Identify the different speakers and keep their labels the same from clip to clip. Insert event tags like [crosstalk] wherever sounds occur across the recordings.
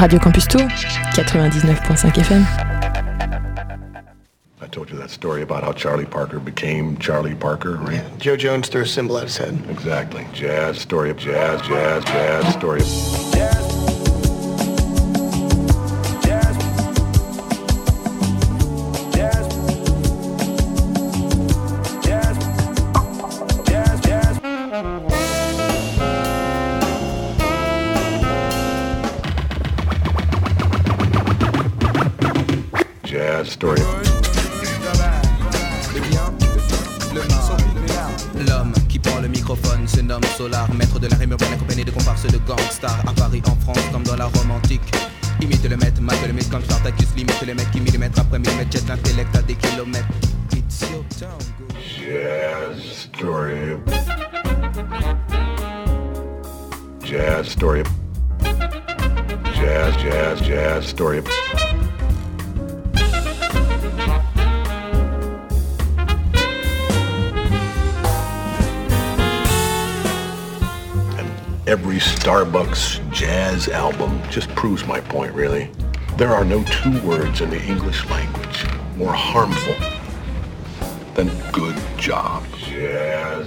Speaker 1: Radio Campus Tour, 99.5 FM.
Speaker 2: I told you that story about how Charlie Parker became Charlie Parker, right?
Speaker 3: Yeah, Joe Jones threw a symbol at his head.
Speaker 2: Exactly. Jazz, story of jazz, jazz, jazz, story of... Jazz, two words in the English language more harmful than good job.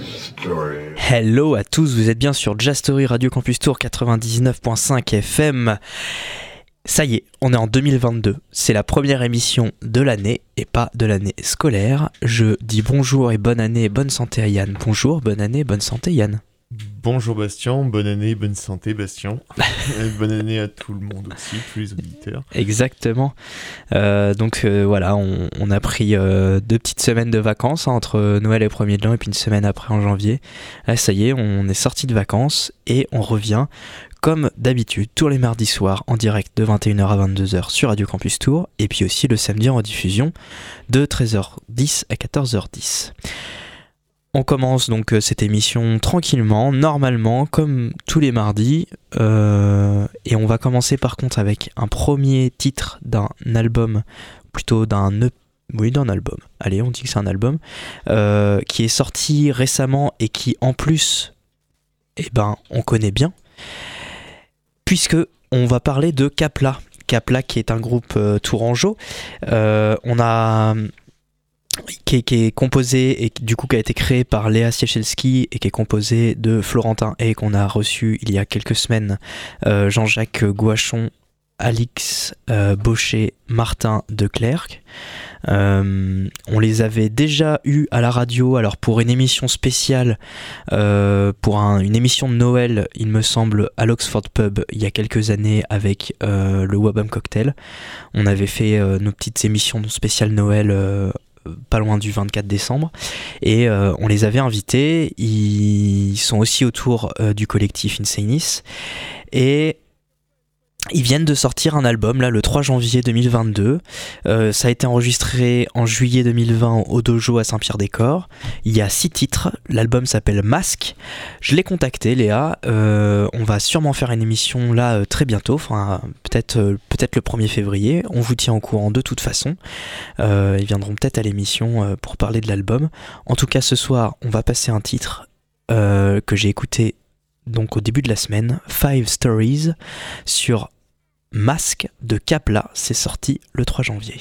Speaker 2: Story.
Speaker 4: Hello à tous, vous êtes bien sur Jazz Story Radio Campus Tour 99.5 FM. Ça y est, on est en 2022. C'est la première émission de l'année et pas de l'année scolaire. Je dis bonjour et bonne année et bonne santé à Yann. Bonjour, bonne année, bonne santé Yann.
Speaker 5: Bonjour Bastien, bonne année, bonne santé Bastien. Bonne année à tout le monde aussi, tous les auditeurs.
Speaker 4: Exactement. Euh, donc euh, voilà, on, on a pris euh, deux petites semaines de vacances hein, entre Noël et 1er de l'an et puis une semaine après en janvier. Là, ça y est, on est sorti de vacances et on revient comme d'habitude tous les mardis soirs en direct de 21h à 22h sur Radio Campus Tour et puis aussi le samedi en rediffusion de 13h10 à 14h10. On commence donc euh, cette émission tranquillement, normalement, comme tous les mardis. euh, et on va commencer par contre avec un premier titre d'un album, plutôt d'un EP. Oui, d'un album. Allez, on dit que c'est un album. euh, qui est sorti récemment et qui en plus, eh ben, on connaît bien. Puisque on va parler de Capla. Capla qui est un groupe tourangeau. On a qui est, composé et du coup qui a été créé par Léa Siechelski et qui est composé de Florentin et qu'on a reçu il y a quelques semaines euh, Jean-Jacques Gouachon, Alix euh, Baucher, Martin de Clercq. Euh, on les avait déjà eus à la radio, alors pour une émission spéciale, euh, pour un- une émission de Noël, il me semble, à l'Oxford Pub, il y a quelques années avec le Wabam Cocktail. On avait fait nos petites émissions spéciales Noël pas loin du 24 décembre. Et euh, on les avait invités. Ils sont aussi autour euh, du collectif Insanis et ils viennent de sortir un album là le 3 janvier 2022 Euh, ça a été enregistré en juillet 2020 au dojo à Saint-Pierre-des-Corps. Il y a six titres. L'album s'appelle Masque. Je l'ai contacté Léa. Euh, on va sûrement faire une émission là euh, très bientôt. Enfin peut-être peut-être le 1er février. On vous tient au courant de toute façon. Ils viendront peut-être à l'émission pour parler de l'album. En tout cas, ce soir, on va passer un titre que j'ai écouté donc au début de la semaine, Five Stories, sur Masque de Capla. C'est sorti le 3 janvier.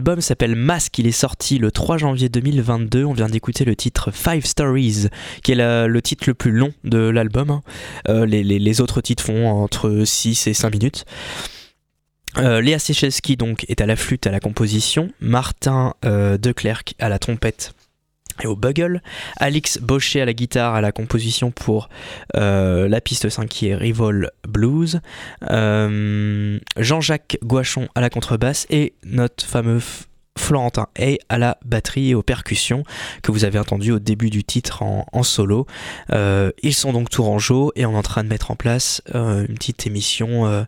Speaker 4: L'album s'appelle Mask, il est sorti le 3 janvier 2022. On vient d'écouter le titre Five Stories, qui est le titre le plus long de l'album. Hein. Euh, les, autres titres font entre 6 et 5 minutes. Euh, Léa Sechesky donc est à la flûte à la composition, Martin euh, Declercq à la trompette et au bugle, Alix Baucher à la guitare à la composition pour euh, la piste 5 qui est Rivol Blues, euh, Jean-Jacques Guachon à la contrebasse et notre fameux Florentin Hay à la batterie et aux percussions que vous avez entendu au début du titre en, solo. Euh, ils sont donc tourangeaux et on est en train de mettre en place une petite émission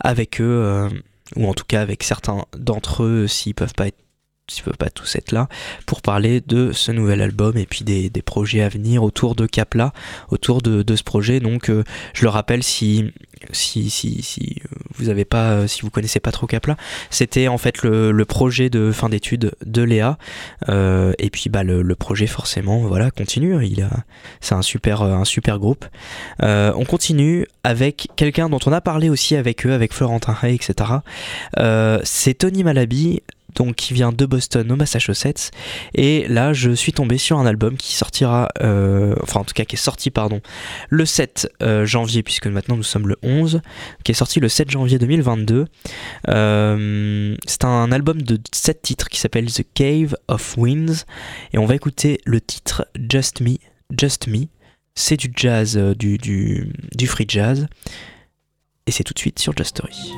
Speaker 4: avec eux ou en tout cas avec certains d'entre eux s'ils peuvent pas être ne peuvent pas tous être là, pour parler de ce nouvel album et puis des, projets à venir autour de Capla, autour de, ce projet. Donc euh, je le rappelle si si, si, si vous avez pas si vous connaissez pas trop Capla, c'était en fait le, projet de fin d'études de Léa. Euh, et puis bah le, projet forcément voilà continue. Il c'est un super un super groupe. Euh, on continue avec quelqu'un dont on a parlé aussi avec eux, avec Florentin Hay, etc. c'est Tony Malaby donc qui vient de Boston au Massachusetts. Et là, je suis tombé sur un album qui sortira, euh, enfin en tout cas qui est sorti, pardon, le 7 euh, janvier, puisque maintenant nous sommes le 11, qui est sorti le 7 janvier 2022. Euh, c'est un album de 7 titres qui s'appelle The Cave of Winds. Et on va écouter le titre Just Me, Just Me. C'est du jazz, du, du, du free jazz. Et c'est tout de suite sur Just Story.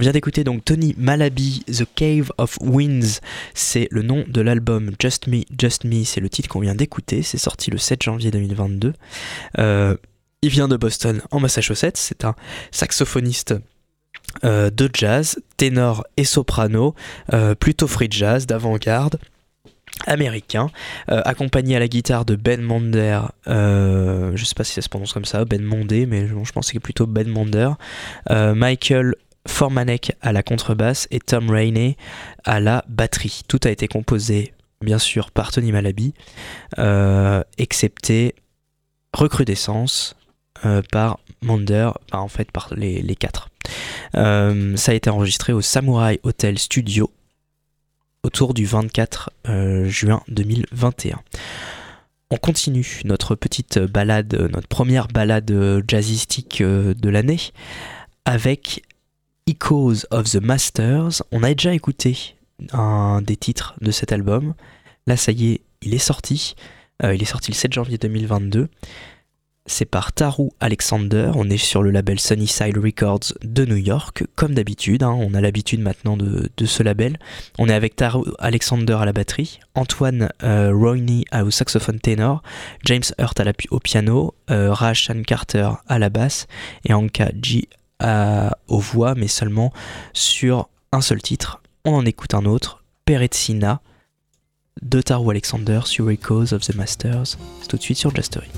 Speaker 4: Vient d'écouter donc Tony Malaby, The Cave of Winds, c'est le nom de l'album Just Me, Just Me, c'est le titre qu'on vient d'écouter, c'est sorti le 7 janvier 2022. Euh, il vient de Boston en Massachusetts, c'est un saxophoniste euh, de jazz, ténor et soprano, euh, plutôt free jazz, d'avant-garde américain, accompagné à la guitare de Ben Monder, euh, je sais pas si ça se prononce comme ça, Ben Mondé, mais je, pense que plutôt Ben Monder, Michael Formanek à la contrebasse et Tom Rainey à la batterie. Tout a été composé, bien sûr, par Tony Malaby, euh, excepté Recrudescence euh, par enfin, en fait par les, quatre. Euh, ça a été enregistré au Samurai Hotel Studio autour du 24 euh, juin 2021. On continue notre petite balade, notre première balade jazzistique de l'année avec Echoes of the Masters. On a déjà écouté un des titres de cet album. Là, ça y est, il est sorti. Euh, il est sorti le 7 janvier 2022. C'est par Taru Alexander. On est sur le label Sunnyside Records de New York, comme d'habitude. hein. On a l'habitude maintenant de, ce label. On est avec Taru Alexander à la batterie, Antoine euh, au saxophone ténor, James Hurt au piano, euh, Rashan Carter à la basse et Anka G à- aux voix, mais seulement sur un seul titre. On en écoute un autre, Peretzina de Taru Alexander sur Echoes of the Masters. C'est tout de suite sur Jastery.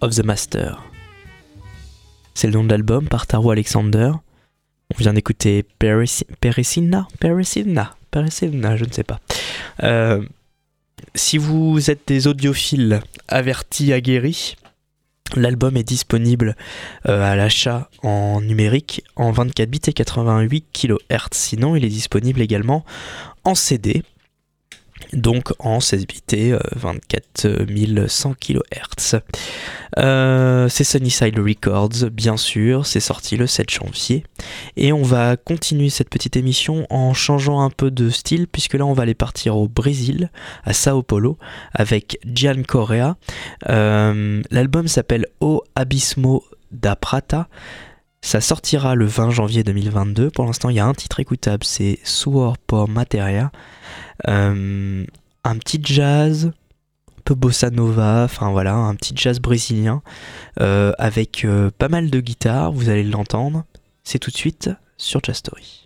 Speaker 4: Of the Master. C'est le nom de l'album par Taro Alexander. On vient d'écouter Peresina Peresina Peresina, je ne sais pas. Euh, si vous êtes des audiophiles avertis, aguerris, l'album est disponible euh, à l'achat en numérique en 24 bits et 88 kHz. Sinon, il est disponible également en CD donc en 16 bits et 24 100 kHz. C'est Sunnyside Records, bien sûr, c'est sorti le 7 janvier. Et on va continuer cette petite émission en changeant un peu de style, puisque là on va aller partir au Brésil, à Sao Paulo, avec Gian Correa. Euh, l'album s'appelle O Abismo da Prata. Ça sortira le 20 janvier 2022. Pour l'instant, il y a un titre écoutable, c'est Suor por Materia. Euh, un petit jazz, un peu bossa nova, enfin voilà, un petit jazz brésilien euh, avec euh, pas mal de guitare, vous allez l'entendre. C'est tout de suite sur Jazz Story.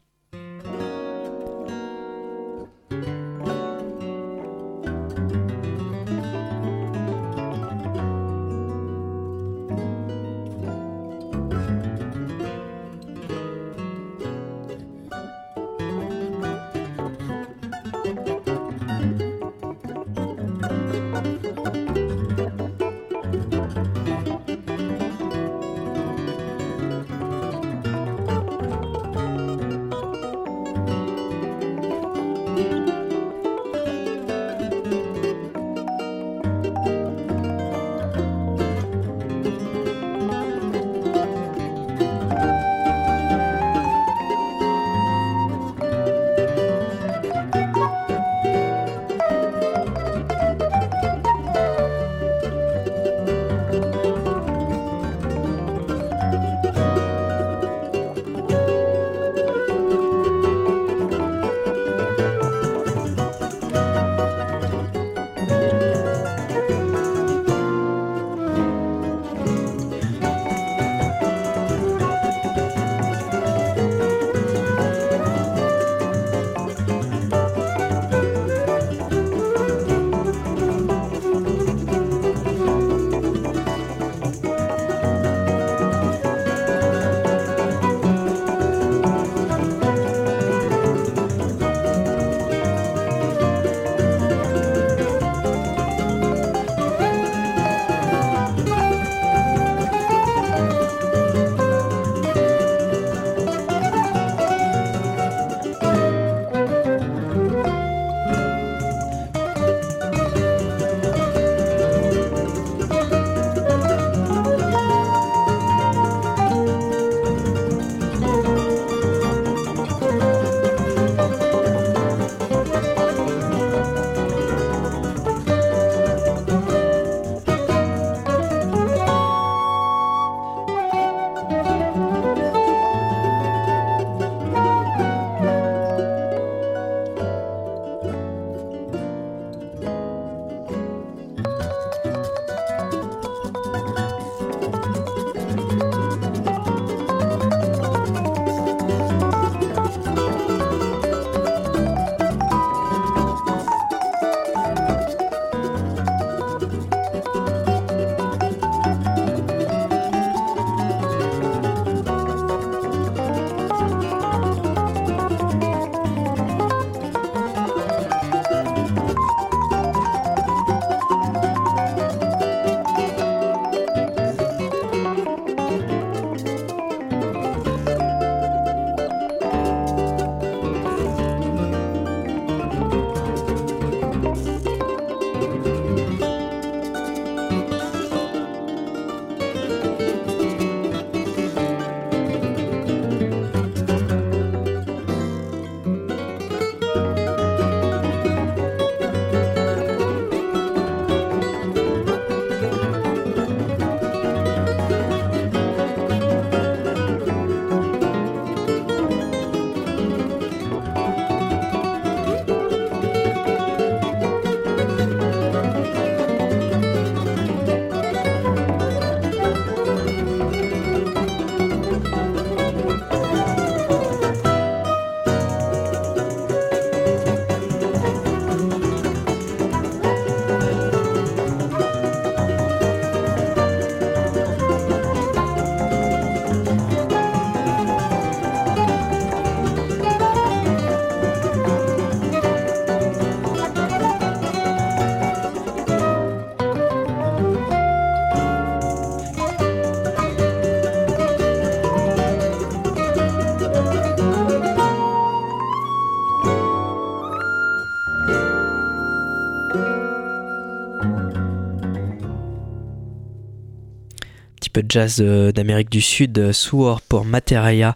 Speaker 4: Jazz euh, d'Amérique du Sud, euh, Suor pour Materia,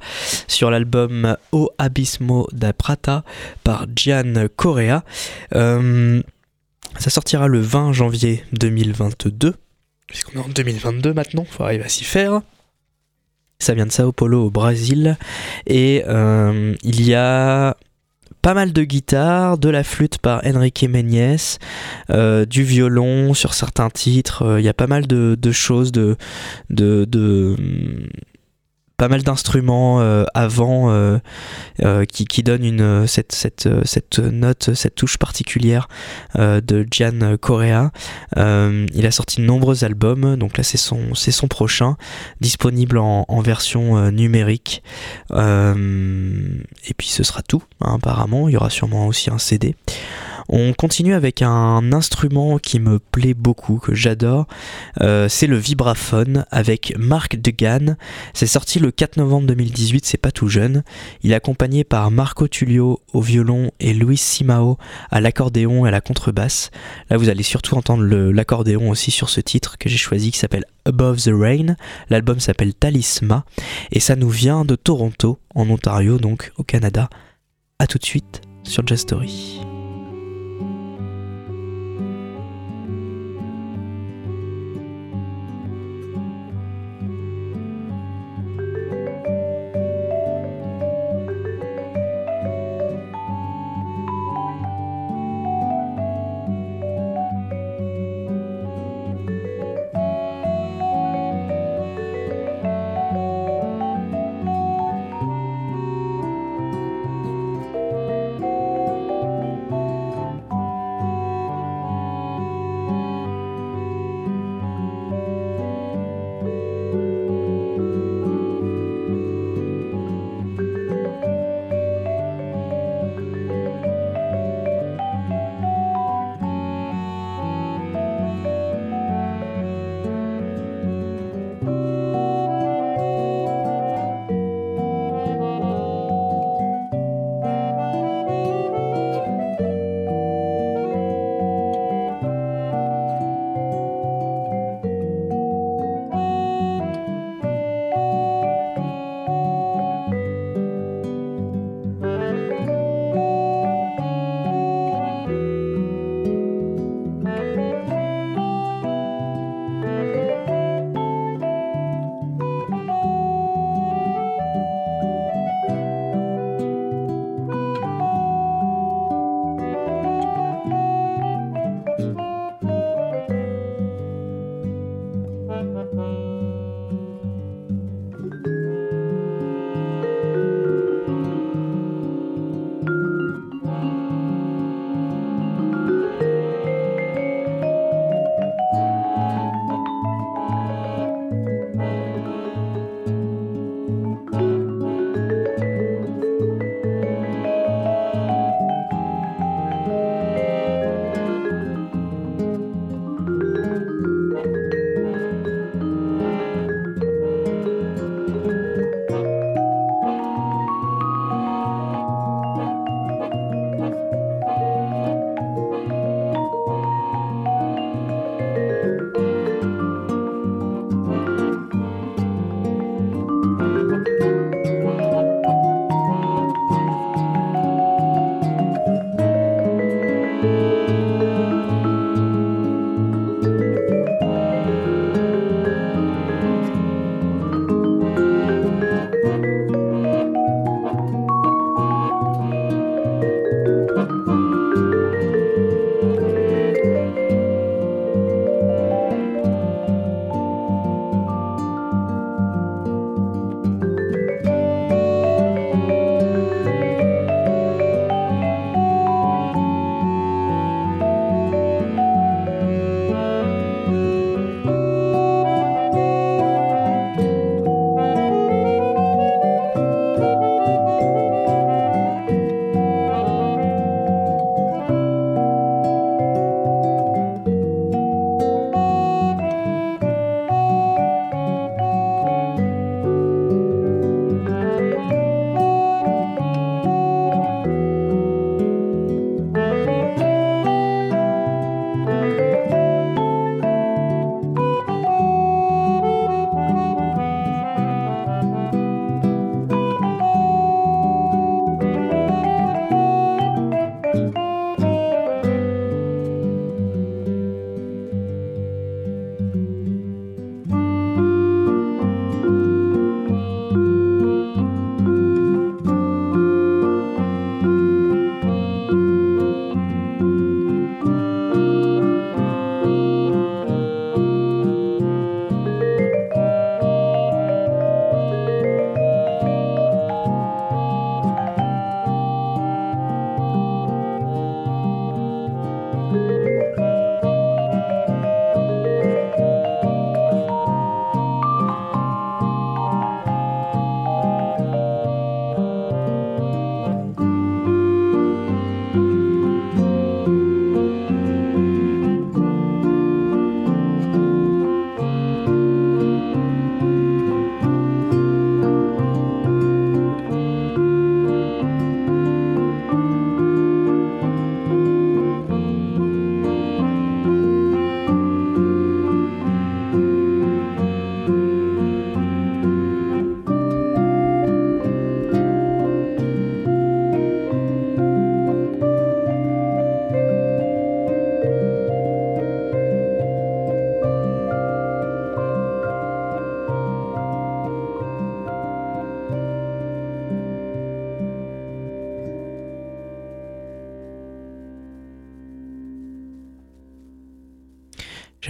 Speaker 4: sur l'album O Abismo da Prata par Gian Correa. Euh, ça sortira le 20 janvier 2022, puisqu'on est en 2022 maintenant, faut arriver à s'y faire. Ça vient de Sao Paulo au Brésil, et il y a pas mal de guitare, de la flûte par Enrique Meñez, euh, du violon sur certains titres. euh, Il y a pas mal de, de choses, de, de, de- pas mal d'instruments euh, avant euh, euh, qui, qui donnent une, cette, cette, cette note, cette touche particulière de Gian Correa. Il a sorti de nombreux albums, donc là c'est son, son prochain, disponible en, version numérique. Et puis ce sera tout, hein, apparemment. Il y aura sûrement aussi un CD. On continue avec un instrument qui me plaît beaucoup, que j'adore. Euh, c'est le vibraphone avec Marc Degan. C'est sorti le 4 novembre 2018, c'est pas tout jeune. Il est accompagné par Marco Tullio au violon et Luis Simao à l'accordéon et à la contrebasse. Là, vous allez surtout entendre l'accordéon aussi sur ce titre que j'ai choisi qui s'appelle Above the Rain. L'album s'appelle Talisma et ça nous vient de Toronto, en Ontario, donc au Canada. A tout de suite sur Jazz Story.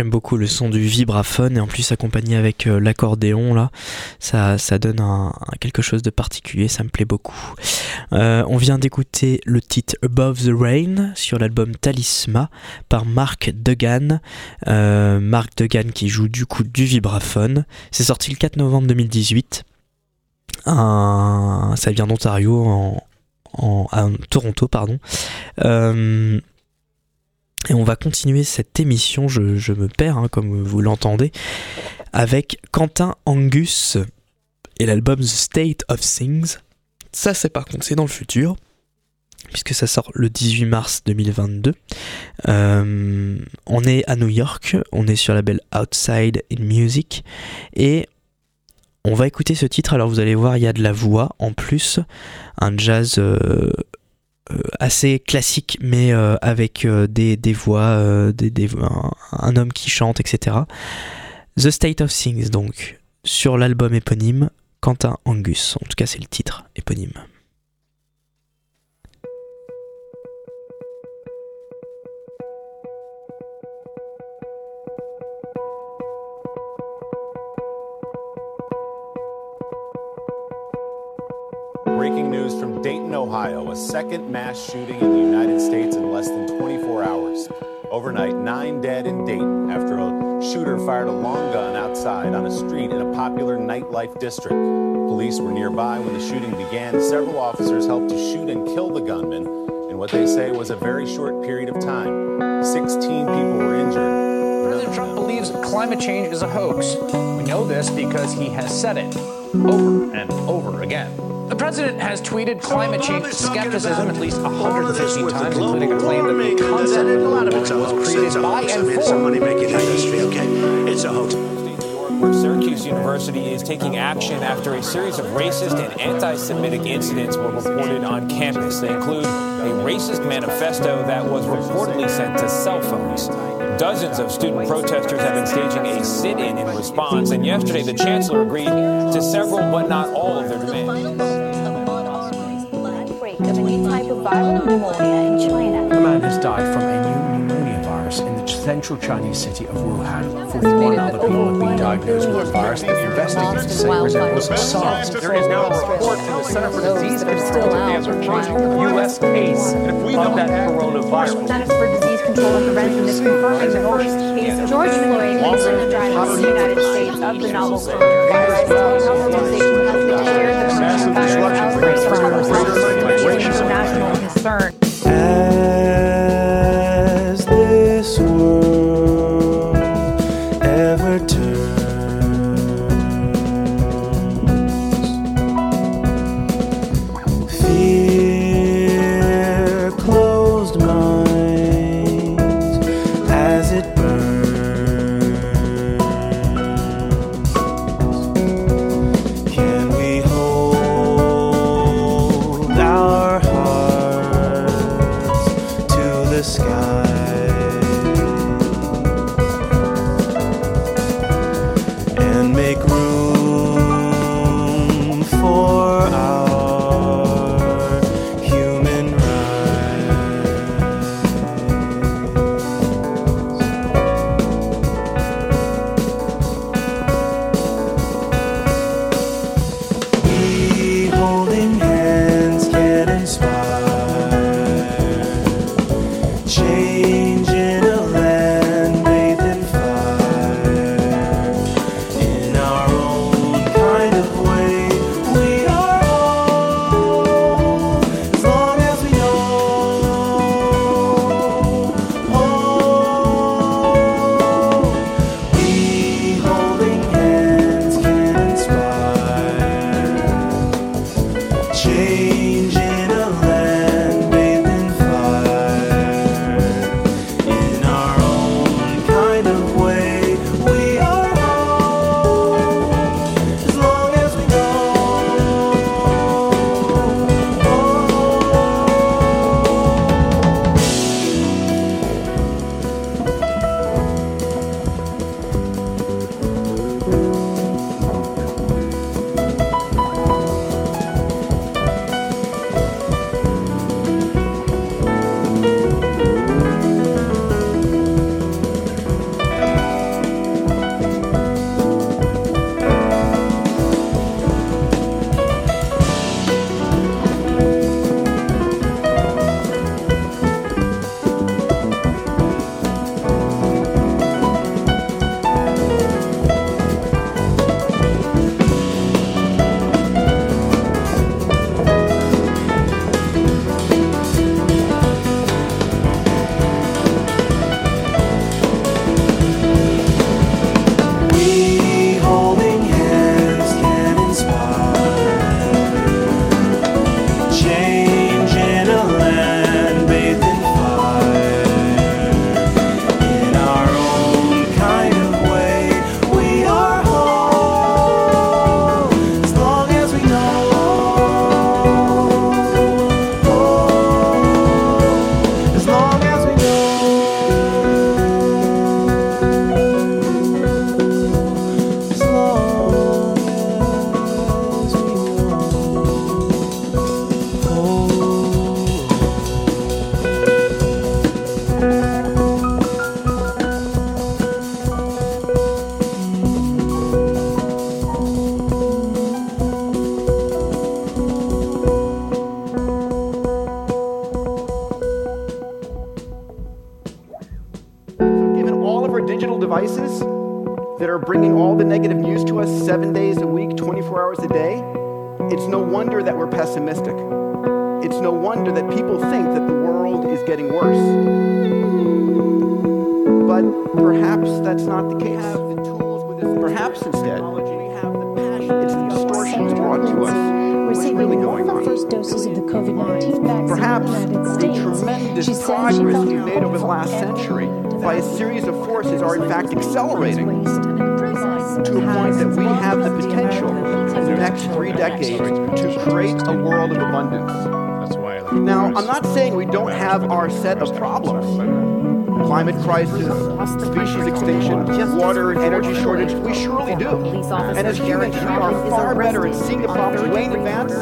Speaker 4: J'aime beaucoup le son du vibraphone et en plus accompagné avec euh, l'accordéon là, ça, ça donne un, quelque chose de particulier, ça me plaît beaucoup. Euh, on vient d'écouter le titre Above the Rain sur l'album Talisma par Mark Degan. Euh, Mark Degan qui joue du coup du vibraphone. C'est sorti le 4 novembre 2018. Un- ça vient d'Ontario en, en, Toronto pardon. Euh, et on va continuer cette émission, je, me perds hein, comme vous l'entendez, avec Quentin Angus et l'album The State of Things. Ça c'est par contre c'est dans le futur, puisque ça sort le 18 mars 2022. Euh, on est à New York, on est sur la belle Outside in Music, et on va écouter ce titre, alors vous allez voir il y a de la voix en plus, un jazz... euh, assez classique, mais euh, avec euh, des, voix, euh, des, des- un, un homme qui chante, etc. The State of Things, donc, sur l'album éponyme, Quentin Angus. En tout cas, c'est le titre éponyme.
Speaker 6: Ohio. A second mass shooting in the United States in less than 24 hours. Overnight, nine dead in Dayton after a shooter fired a long gun outside on a street in a popular nightlife district. Police were nearby when the shooting began. Several officers helped to shoot and kill the gunman in what they say was a very short period of time. 16 people were injured.
Speaker 7: President Trump believes climate change is a hoax. We know this because he has said it over and over again. The president has tweeted climate change skepticism at least 115 times, including a claim that the concept of
Speaker 8: a lot of it's a
Speaker 7: was created
Speaker 8: a
Speaker 7: by
Speaker 8: hoax. I
Speaker 7: and
Speaker 8: mean,
Speaker 7: for
Speaker 8: somebody making that
Speaker 7: Chinese.
Speaker 8: history, okay? It's a hoax.
Speaker 9: Where Syracuse University is taking action after a series of racist and anti Semitic incidents were reported on campus. They include a racist manifesto that was reportedly sent to cell phones. Dozens of student protesters have been staging a sit in in response, and yesterday the chancellor agreed to several but not all of their demands.
Speaker 10: Viral pneumonia in China.
Speaker 7: A man has died from a new pneumonia virus in the central Chinese city of Wuhan. 41 other people have been diagnosed with the virus that investigators say resembles SARS.
Speaker 9: There is now a report to the Center for Disease Control and Prevention, U.S. case of that coronavirus.
Speaker 10: Centers for Disease Control and Prevention is confirming the first case of George Floyd was driver in the United States of the novel coronavirus massive disruption, national concern.
Speaker 11: Change
Speaker 8: next three decades to create a world of abundance. Now, I'm not saying we don't have our set of problems. Climate crisis, species extinction, water and energy shortage, we surely do. And as humans, we are far better at seeing the problems way in advance,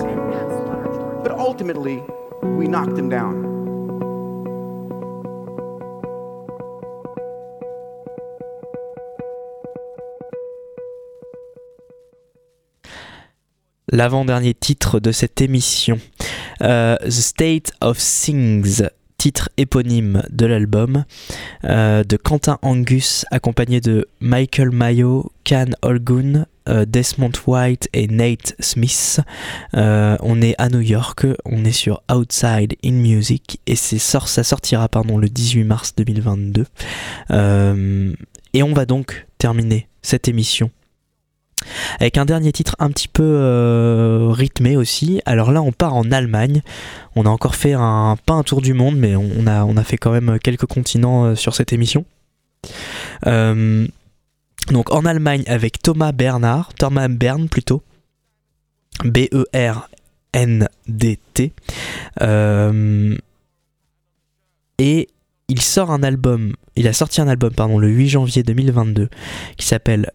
Speaker 8: but ultimately, we knock them down.
Speaker 4: L'avant-dernier titre de cette émission. Euh, The State of Things, titre éponyme de l'album, euh, de Quentin Angus, accompagné de Michael Mayo, Can Olgun, euh, Desmond White et Nate Smith. On est à New York, on est sur Outside in Music et ça sortira pardon, le 18 mars 2022. Euh, et on va donc terminer cette émission avec un dernier titre un petit peu euh, rythmé aussi. Alors là, on part en Allemagne. On a encore fait un pas un tour du monde, mais on, a a fait quand même quelques continents euh, sur cette émission. Euh, donc en Allemagne avec Thomas Bernard, Thomas Bern plutôt, B R N D T. Euh, et il sort un album, il a sorti un album pardon le 8 janvier 2022 qui s'appelle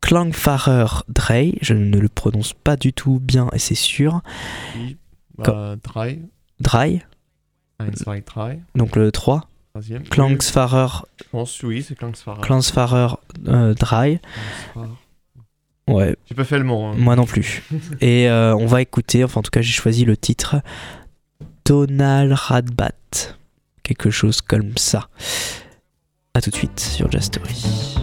Speaker 4: Klangfarer Drey, je ne le prononce pas du tout bien et c'est sûr.
Speaker 5: Oui, bah, Dry.
Speaker 4: Dry,
Speaker 5: Un, zwei, drei.
Speaker 4: donc le 3.
Speaker 5: Troisième.
Speaker 4: Klangsfarer,
Speaker 5: Je pense, oui, c'est Klangsfarer.
Speaker 4: Klangsfarer euh, Dry. Ouais,
Speaker 5: J'ai pas fait le mot. hein.
Speaker 4: moi non plus. [laughs] Et euh, on va écouter, enfin en tout cas j'ai choisi le titre Tonal Radbat. Quelque chose comme ça. A tout de suite sur Just Story.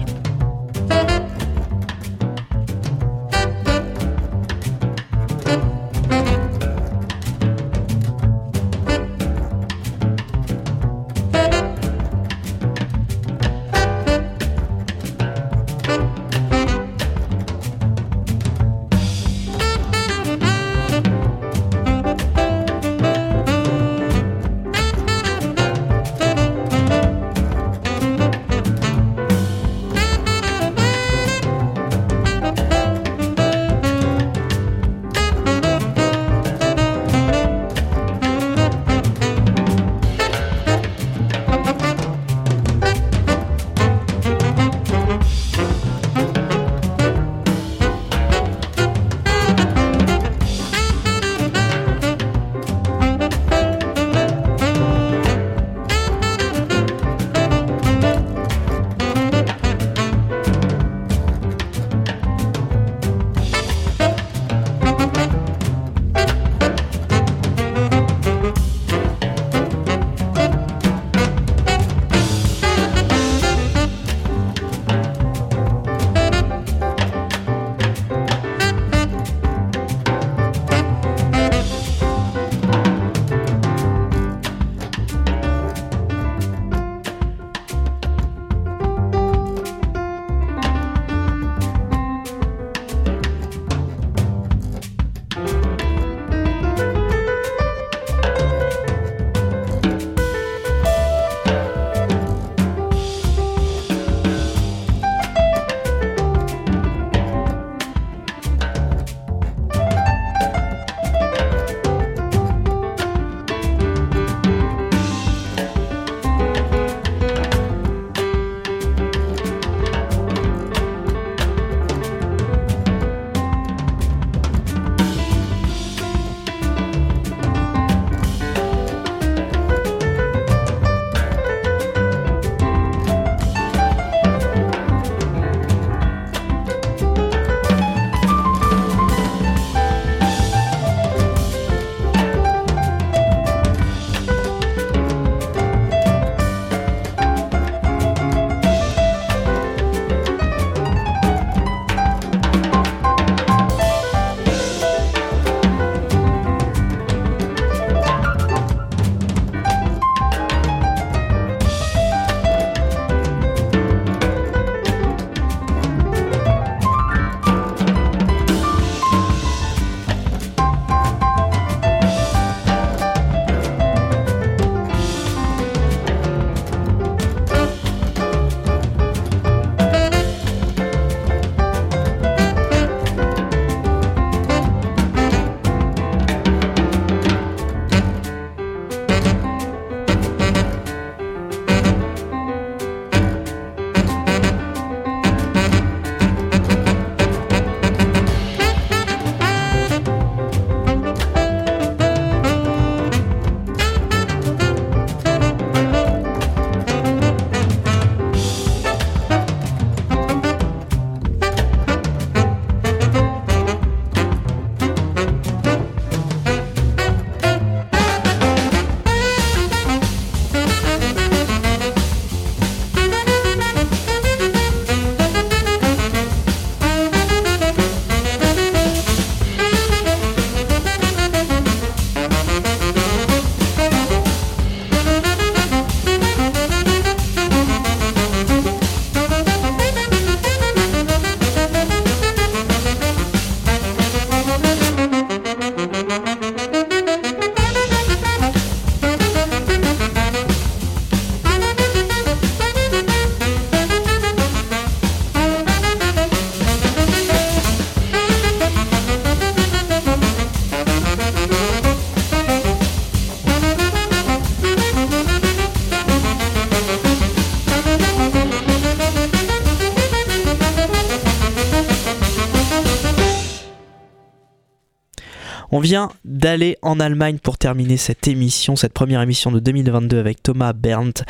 Speaker 4: D'aller en Allemagne pour terminer cette émission, cette première émission de 2022 avec Thomas Berndt,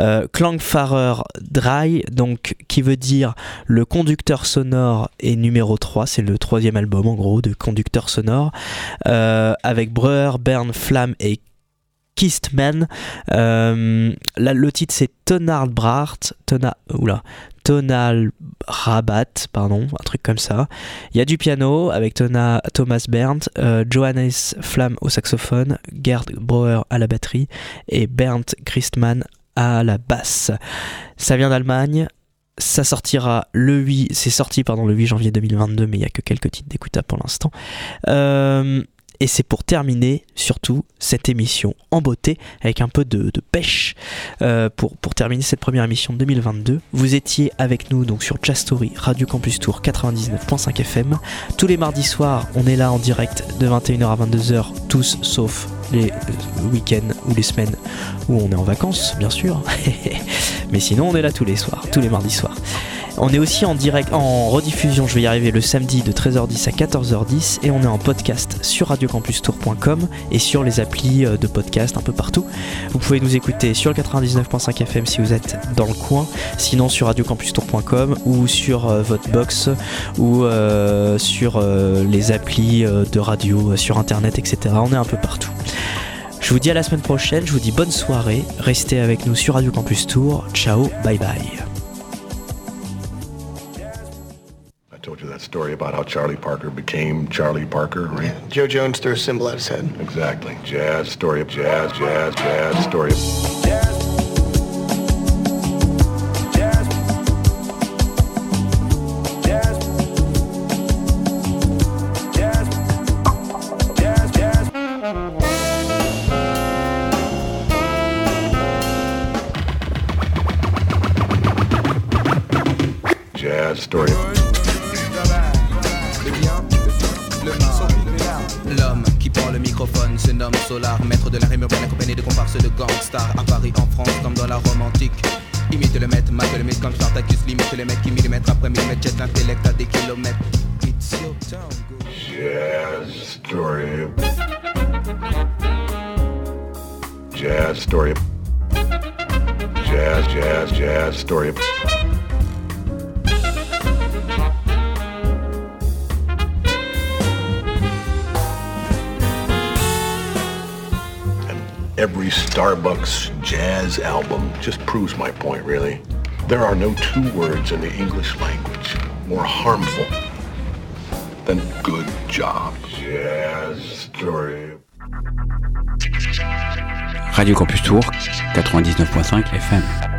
Speaker 4: euh, Klangfahrer 3, donc qui veut dire le conducteur sonore et numéro 3, c'est le troisième album en gros de conducteur sonore, euh, avec Breuer, Bern, Flamme et Kistman. Euh, le titre c'est Tonal Bracht, Tona, Tonal Rabat, pardon, un truc comme ça. Il y a du piano avec Thomas Berndt, euh, Johannes Flamme au saxophone, Gerd Brauer à la batterie et Bernd Christmann à la basse. Ça vient d'Allemagne. Ça sortira le 8, c'est sorti pardon le 8 janvier 2022, mais il y a que quelques titres d'écoutables pour l'instant. Euh, et c'est pour terminer surtout cette émission en beauté avec un peu de, pêche euh, pour, pour terminer cette première émission de 2022. Vous étiez avec nous donc sur Jazz Story Radio Campus Tour 99.5 FM. Tous les mardis soirs, on est là en direct de 21h à 22h, tous sauf les euh, week-ends ou les semaines où on est en vacances, bien sûr. [laughs] Mais sinon, on est là tous les soirs, tous les mardis soirs. On est aussi en direct, en rediffusion, je vais y arriver le samedi de 13h10 à 14h10 et on est en podcast sur radiocampustour.com et sur les applis euh, de podcast un peu partout. Vous pouvez nous écouter sur le 99.5 FM si vous êtes dans le coin, sinon sur radiocampustour.com ou sur euh, votre box ou euh, sur les applis de radio, sur internet, etc. On est un peu partout. Je vous dis à la semaine prochaine, je vous dis bonne soirée, restez avec nous sur Radio Campus Tour, ciao, bye bye.
Speaker 2: Story about how Charlie Parker became Charlie Parker, right?
Speaker 3: Joe Jones threw a symbol at his head.
Speaker 2: Exactly. Jazz, story of jazz, jazz, jazz, story of... words in the English language more harmful than good job. Jazz story.
Speaker 12: Radio Campus Tour, 99.5 FM.